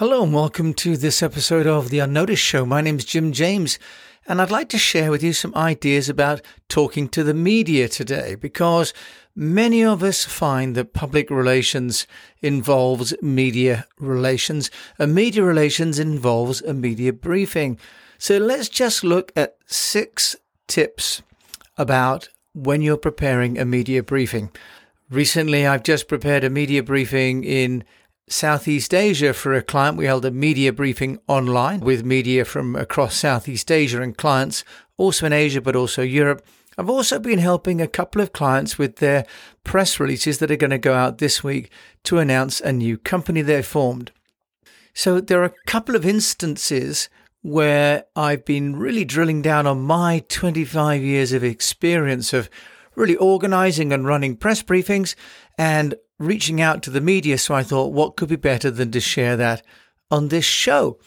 Hello and welcome to this episode of The Unnoticed Show. My name is Jim James, and I'd like to share with you some ideas about talking to the media today because many of us find that public relations involves media relations, and media relations involves a media briefing. So let's just look at six tips about when you're preparing a media briefing. Recently, I've just prepared a media briefing in Southeast Asia for a client. We held a media briefing online with media from across Southeast Asia and clients also in Asia, but also Europe. I've also been helping a couple of clients with their press releases that are going to go out this week to announce a new company they've formed. So there are a couple of instances where I've been really drilling down on my 25 years of experience of really organizing and running press briefings and reaching out to the media. So I thought, what could be better than to share that on this show?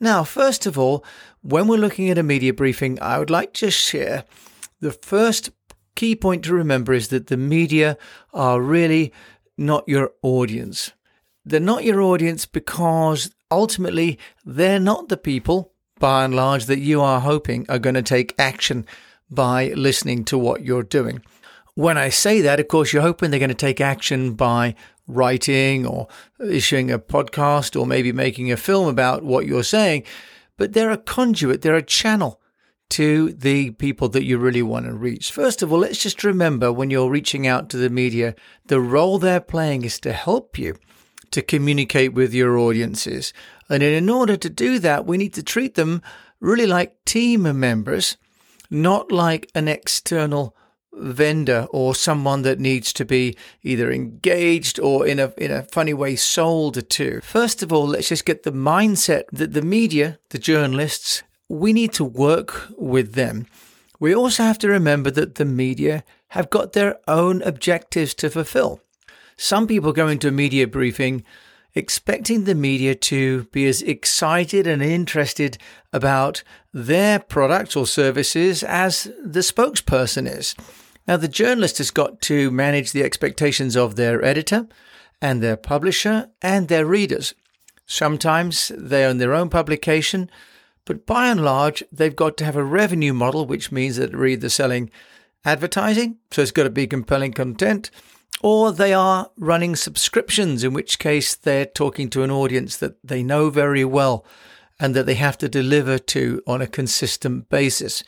Now, first of all, when we're looking at a media briefing, I would like to share the first key point to remember is that the media are really not your audience. They're not your audience because ultimately they're not the people, by and large, that you are hoping are going to take action by listening to what you're doing. When I say that, of course, you're hoping they're going to take action by writing or issuing a podcast or maybe making a film about what you're saying. But they're a conduit, they're a channel to the people that you really want to reach. First of all, let's just remember when you're reaching out to the media, the role they're playing is to help you to communicate with your audiences. And in order to do that, we need to treat them really like team members, not like an external vendor or someone that needs to be either engaged or in a in a funny way sold to. First of all, let's just get the mindset that the media, the journalists, we need to work with them. We also have to remember that the media have got their own objectives to fulfill. Some people go into a media briefing expecting the media to be as excited and interested about their products or services as the spokesperson is. Now, the journalist has got to manage the expectations of their editor and their publisher and their readers. Sometimes they own their own publication, but by and large, they've got to have a revenue model, which means that they're selling advertising, so it's got to be compelling content, or they are running subscriptions, in which case they're talking to an audience that they know very well and that they have to deliver to on a consistent basis.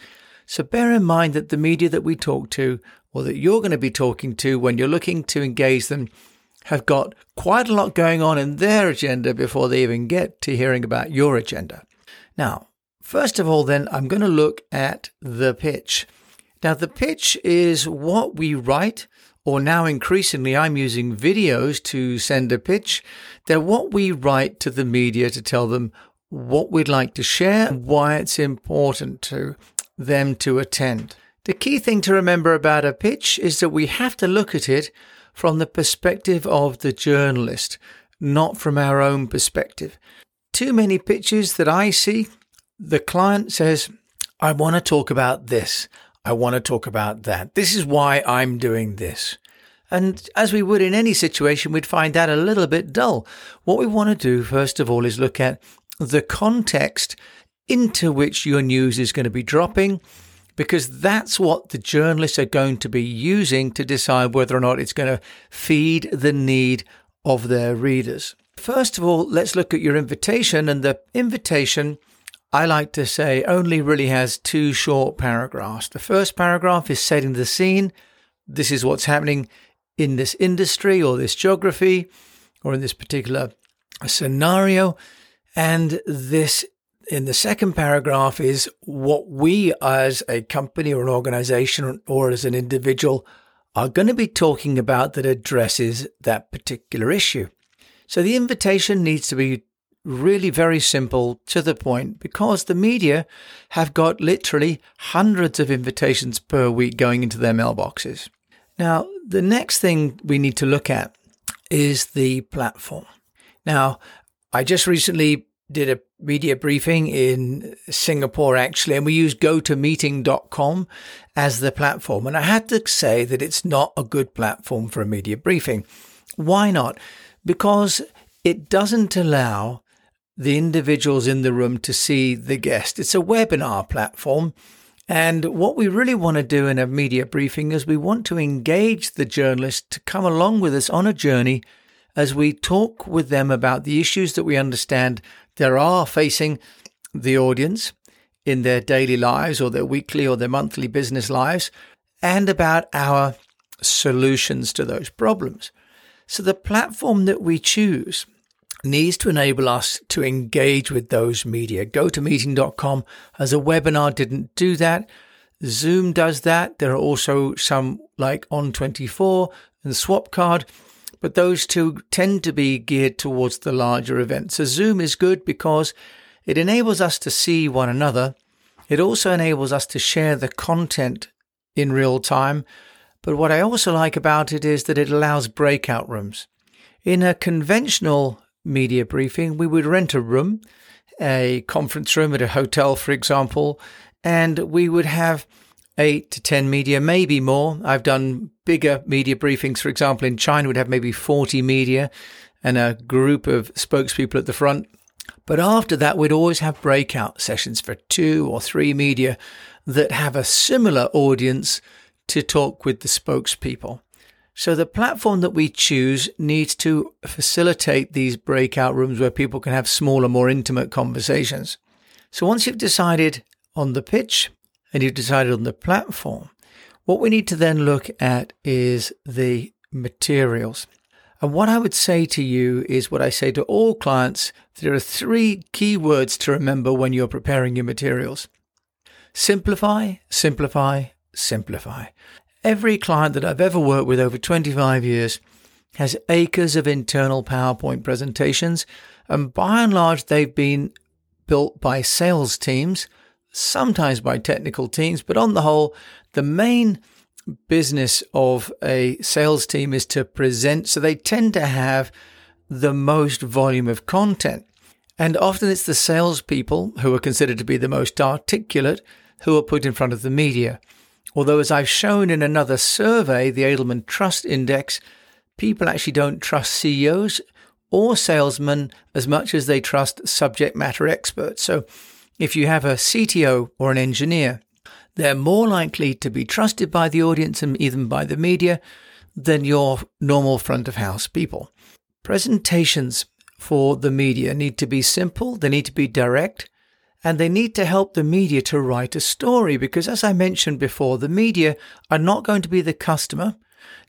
So bear in mind that the media that we talk to or that you're going to be talking to when you're looking to engage them have got quite a lot going on in their agenda before they even get to hearing about your agenda. Now, first of all, then, I'm going to look at the pitch. Now, the pitch is what we write, or now increasingly, I'm using videos to send a pitch. They're what we write to the media to tell them what we'd like to share, and why it's important to them to attend. The key thing to remember about a pitch is that we have to look at it from the perspective of the journalist, not from our own perspective. Too many pitches that I see, the client says, I want to talk about this. I want to talk about that. This is why I'm doing this. And as we would in any situation, we'd find that a little bit dull. What we want to do, first of all, is look at the context into which your news is going to be dropping, because that's what the journalists are going to be using to decide whether or not it's going to feed the need of their readers. First of all, let's look at your invitation. And the invitation, I like to say, only really has two short paragraphs. The first paragraph is setting the scene. This is what's happening in this industry or this geography or in this particular scenario. And this in the second paragraph is what we as a company or an organization or as an individual are going to be talking about that addresses that particular issue. So the invitation needs to be really very simple to the point because the media have got literally hundreds of invitations per week going into their mailboxes. Now, the next thing we need to look at is the platform. Now, I just recently did a media briefing in Singapore actually, and we used gotomeeting.com as the platform. And I had to say that it's not a good platform for a media briefing. Why not? Because it doesn't allow the individuals in the room to see the guest. It's a webinar platform. And what we really want to do in a media briefing is we want to engage the journalist to come along with us on a journey as we talk with them about the issues that we understand there are facing the audience in their daily lives or their weekly or their monthly business lives and about our solutions to those problems. So the platform that we choose needs to enable us to engage with those media. GoToMeeting.com as a webinar didn't do that. Zoom does that. There are also some like On24 and Swapcard, but those two tend to be geared towards the larger events. So Zoom is good because it enables us to see one another. It also enables us to share the content in real time. But what I also like about it is that it allows breakout rooms. In a conventional media briefing, we would rent a room, a conference room at a hotel, for example, and we would have eight to 10 media, maybe more. I've done bigger media briefings. For example, in China, we'd have maybe 40 media and a group of spokespeople at the front. But after that, we'd always have breakout sessions for two or three media that have a similar audience to talk with the spokespeople. So the platform that we choose needs to facilitate these breakout rooms where people can have smaller, more intimate conversations. So once you've decided on the pitch and you've decided on the platform, what we need to then look at is the materials. And what I would say to you is what I say to all clients. There are three key words to remember when you're preparing your materials. Simplify, simplify, simplify. Every client that I've ever worked with over 25 years has acres of internal PowerPoint presentations, and by and large, they've been built by sales teams, sometimes by technical teams, but on the whole, the main business of a sales team is to present. So they tend to have the most volume of content. And often it's the salespeople who are considered to be the most articulate who are put in front of the media. Although, as I've shown in another survey, the Edelman Trust Index, people actually don't trust CEOs or salesmen as much as they trust subject matter experts. So, if you have a CTO or an engineer, they're more likely to be trusted by the audience and even by the media than your normal front of house people. Presentations for the media need to be simple, they need to be direct, and they need to help the media to write a story because, as I mentioned before, the media are not going to be the customer.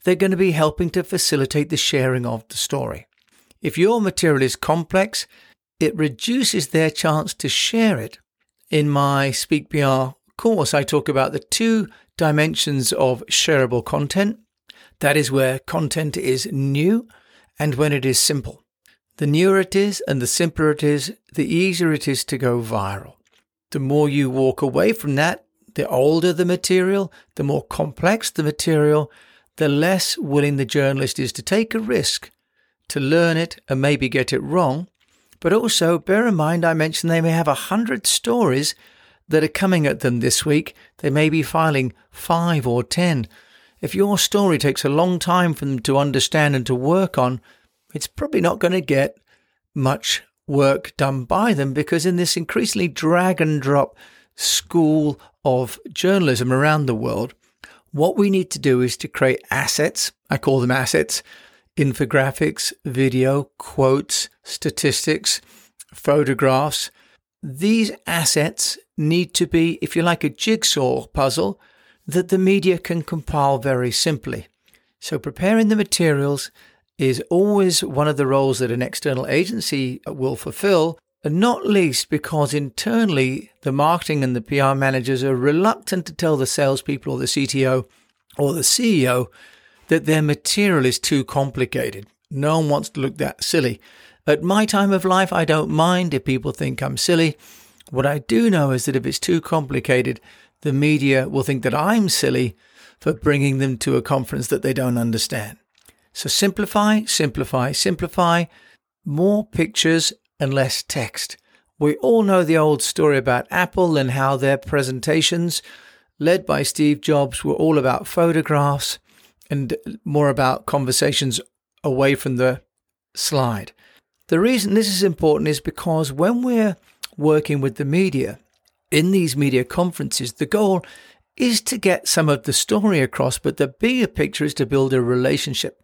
They're going to be helping to facilitate the sharing of the story. If your material is complex, it reduces their chance to share it. In my Speak PR course, I talk about the two dimensions of shareable content. That is where content is new and when it is simple. The newer it is and the simpler it is, the easier it is to go viral. The more you walk away from that, the older the material, the more complex the material, the less willing the journalist is to take a risk to learn it and maybe get it wrong. But also bear in mind, I mentioned they may have a hundred stories that are coming at them this week. They may be filing five or ten. If your story takes a long time for them to understand and to work on, it's probably not going to get much work done by them because in this increasingly drag and drop school of journalism around the world, what we need to do is to create assets. I call them assets, infographics, video, quotes, statistics, photographs. These assets need to be, if you like, a jigsaw puzzle that the media can compile very simply. So preparing the materials is always one of the roles that an external agency will fulfill, and not least because internally the marketing and the PR managers are reluctant to tell the salespeople or the CTO or the CEO that their material is too complicated. No one wants to look that silly. At my time of life, I don't mind if people think I'm silly. What I do know is that if it's too complicated, the media will think that I'm silly for bringing them to a conference that they don't understand. So simplify, simplify, simplify, more pictures and less text. We all know the old story about Apple and how their presentations, led by Steve Jobs, were all about photographs and more about conversations away from the slide. The reason this is important is because when we're working with the media in these media conferences, the goal is to get some of the story across, but the bigger picture is to build a relationship.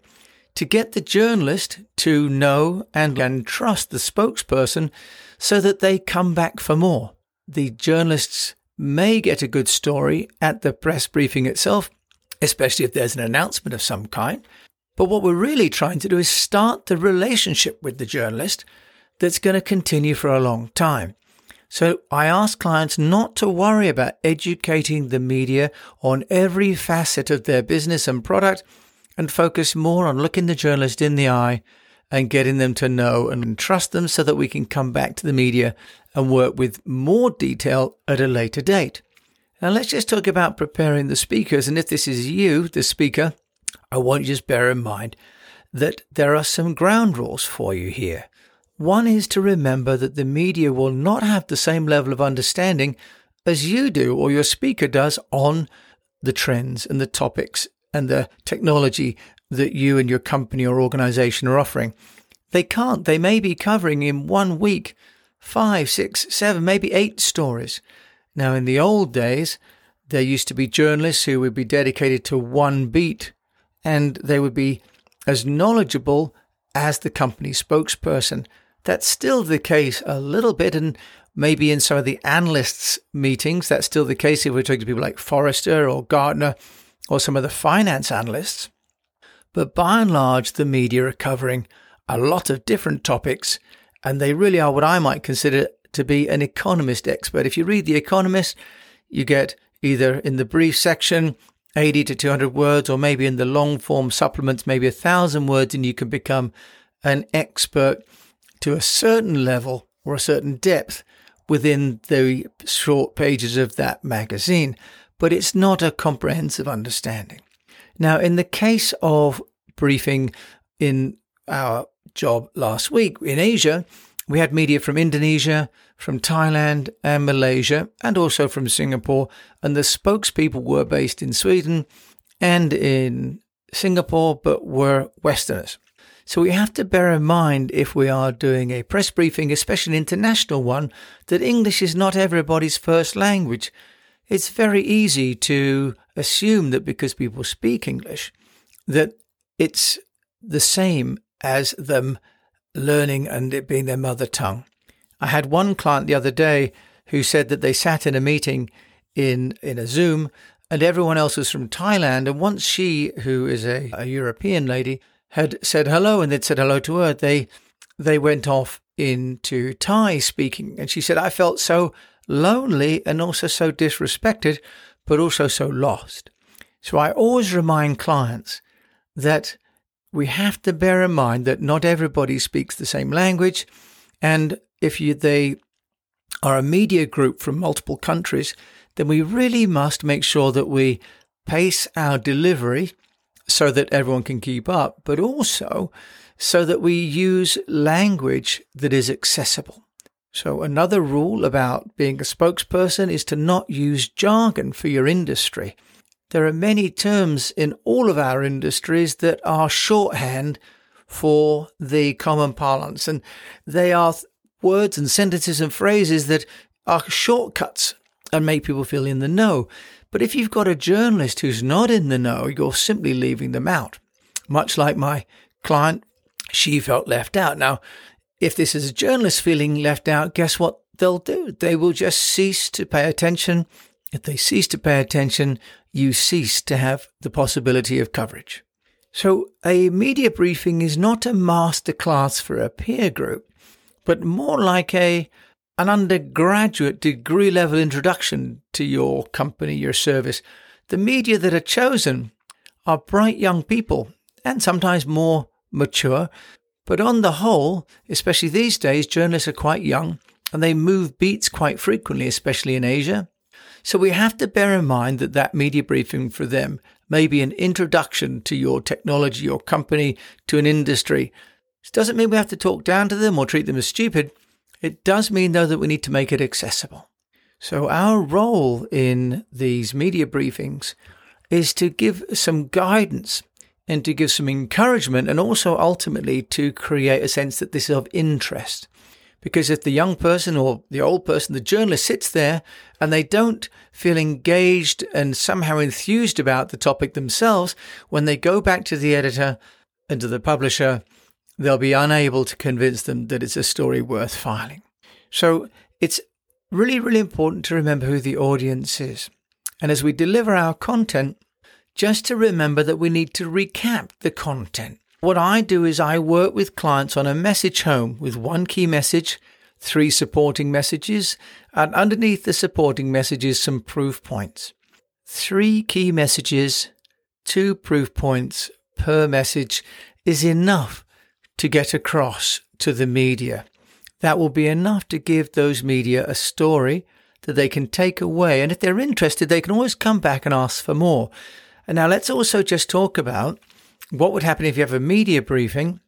To get the journalist to know and, and trust the spokesperson so that they come back for more. The journalists may get a good story at the press briefing itself, especially if there's an announcement of some kind. But what we're really trying to do is start the relationship with the journalist that's going to continue for a long time. So I ask clients not to worry about educating the media on every facet of their business and product and focus more on looking the journalist in the eye and getting them to know and trust them so that we can come back to the media and work with more detail at a later date. Now let's just talk about preparing the speakers. And if this is you, the speaker, I want you to just bear in mind that there are some ground rules for you here. One is to remember that the media will not have the same level of understanding as you do or your speaker does on the trends and the topics and the technology that you and your company or organization are offering. They can't. They may be covering in one week five, six, seven, maybe eight stories. Now, in the old days, there used to be journalists who would be dedicated to one beat and they would be as knowledgeable as the company spokesperson. That's still the case a little bit, and maybe in some of the analysts' meetings, that's still the case if we're talking to people like Forrester or Gartner or some of the finance analysts. But by and large, the media are covering a lot of different topics, and they really are what I might consider to be an economist expert. If you read The Economist, you get either in the brief section 80 to 200 words, or maybe in the long form supplements, maybe a thousand words, and you can become an expert to a certain level or a certain depth within the short pages of that magazine, but it's not a comprehensive understanding. Now, in the case of briefing in our job last week in Asia, we had media from Indonesia, from Thailand and Malaysia, and also from Singapore, and the spokespeople were based in Sweden and in Singapore, but were Westerners. So we have to bear in mind if we are doing a press briefing, especially an international one, that English is not everybody's first language. It's very easy to assume that because people speak English, that it's the same as them learning and it being their mother tongue. I had one client the other day who said that they sat in a meeting in, in a Zoom and everyone else was from Thailand. And once she, who is a, a European lady, had said hello and they'd said hello to her, they they went off into Thai speaking. And she said, I felt so lonely and also so disrespected, but also so lost. So I always remind clients that we have to bear in mind that not everybody speaks the same language. And if you, they are a media group from multiple countries, then we really must make sure that we pace our delivery so that everyone can keep up, but also so that we use language that is accessible. So, another rule about being a spokesperson is to not use jargon for your industry. There are many terms in all of our industries that are shorthand for the common parlance, and they are words and sentences and phrases that are shortcuts and make people feel in the know. But if you've got a journalist who's not in the know, you're simply leaving them out. Much like my client, she felt left out. Now, if this is a journalist feeling left out, guess what they'll do? They will just cease to pay attention. If they cease to pay attention, you cease to have the possibility of coverage. So a media briefing is not a masterclass for a peer group, but more like a an undergraduate degree level introduction to your company, your service. The media that are chosen are bright young people and sometimes more mature. But on the whole, especially these days, journalists are quite young and they move beats quite frequently, especially in Asia. So we have to bear in mind that that media briefing for them may be an introduction to your technology, your company, to an industry. This doesn't mean we have to talk down to them or treat them as stupid. It does mean, though, that we need to make it accessible. So, our role in these media briefings is to give some guidance and to give some encouragement and also ultimately to create a sense that this is of interest. Because if the young person or the old person, the journalist sits there and they don't feel engaged and somehow enthused about the topic themselves, when they go back to the editor and to the publisher, they'll be unable to convince them that it's a story worth filing. So it's really, really important to remember who the audience is. And as we deliver our content, just to remember that we need to recap the content. What I do is I work with clients on a message home with one key message, three supporting messages, and underneath the supporting messages, some proof points. Three key messages, two proof points per message is enough to get across to the media. That will be enough to give those media a story that they can take away. And if they're interested, they can always come back and ask for more. And now let's also just talk about what would happen if you have a media briefing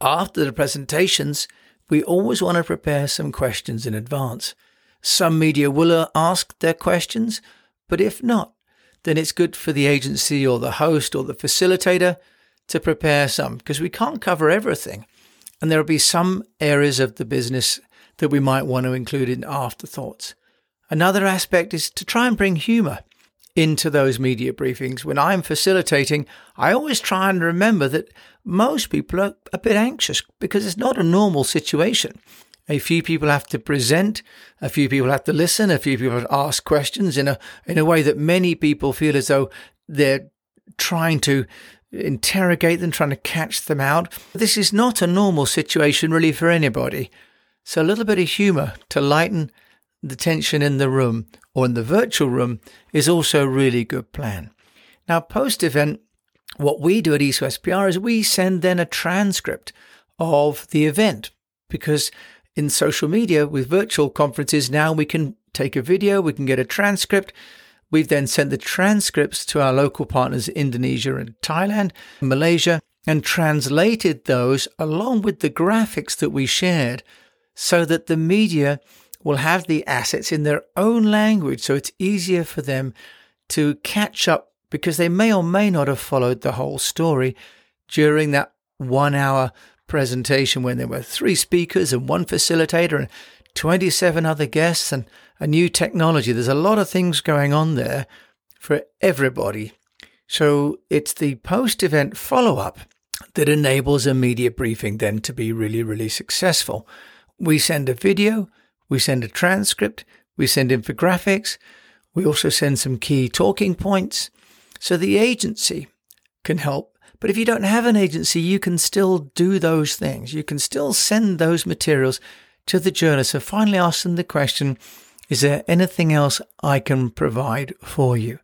after the presentations? We always want to prepare some questions in advance. Some media will uh, ask their questions, but if not, then it's good for the agency or the host or the facilitator to prepare some because we can't cover everything. And there will be some areas of the business that we might want to include in afterthoughts. Another aspect is to try and bring humor into those media briefings. When I'm facilitating, I always try and remember that most people are a bit anxious because it's not a normal situation. A few people have to present, a few people have to listen, a few people have to ask questions in a in a way that many people feel as though they're trying to interrogate them, trying to catch them out. This is not a normal situation really for anybody. So a little bit of humor to lighten the tension in the room or in the virtual room is also a really good plan. Now, post event, what we do at East West PR is we send then a transcript of the event because in social media with virtual conferences now we can take a video, we can get a transcript. We've then sent the transcripts to our local partners, Indonesia and Thailand, Malaysia, and translated those along with the graphics that we shared so that the media will have the assets in their own language, so it's easier for them to catch up because they may or may not have followed the whole story during that one hour presentation when there were three speakers and one facilitator and 27 other guests and a new technology. There's a lot of things going on there for everybody. So it's the post event follow up that enables a media briefing then to be really, really successful. We send a video we send a transcript, we send infographics, we also send some key talking points. So the agency can help. But if you don't have an agency, you can still do those things. You can still send those materials to the journalist. So finally ask them the question, is there anything else I can provide for you?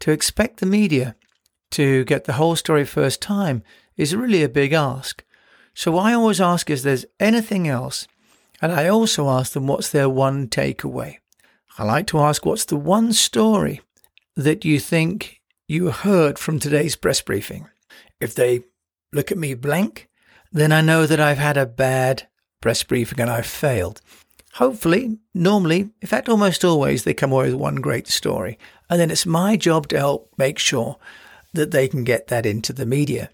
To expect the media to get the whole story first time is really a big ask. So I always ask, is there anything else and I also ask them what's their one takeaway. I like to ask what's the one story that you think you heard from today's press briefing. If they look at me blank, then I know that I've had a bad press briefing and I've failed. Hopefully, normally, in fact, almost always, they come away with one great story. And then it's my job to help make sure that they can get that into the media.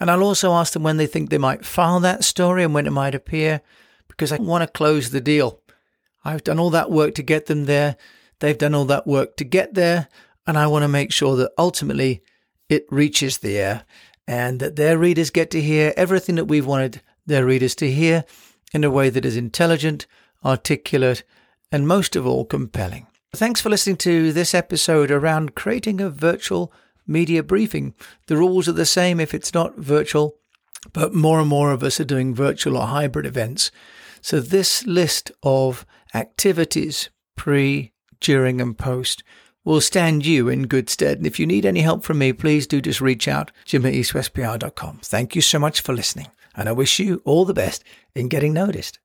And I'll also ask them when they think they might file that story and when it might appear because I want to close the deal. I've done all that work to get them there. They've done all that work to get there. And I want to make sure that ultimately it reaches the air and that their readers get to hear everything that we've wanted their readers to hear in a way that is intelligent, articulate, and most of all, compelling. Thanks for listening to this episode around creating a virtual media briefing. The rules are the same if it's not virtual, but more and more of us are doing virtual or hybrid events. So this list of activities pre, during and post will stand you in good stead. And if you need any help from me, please do just reach out, jim at eastwestpr.com. Thank you so much for listening. And I wish you all the best in getting noticed.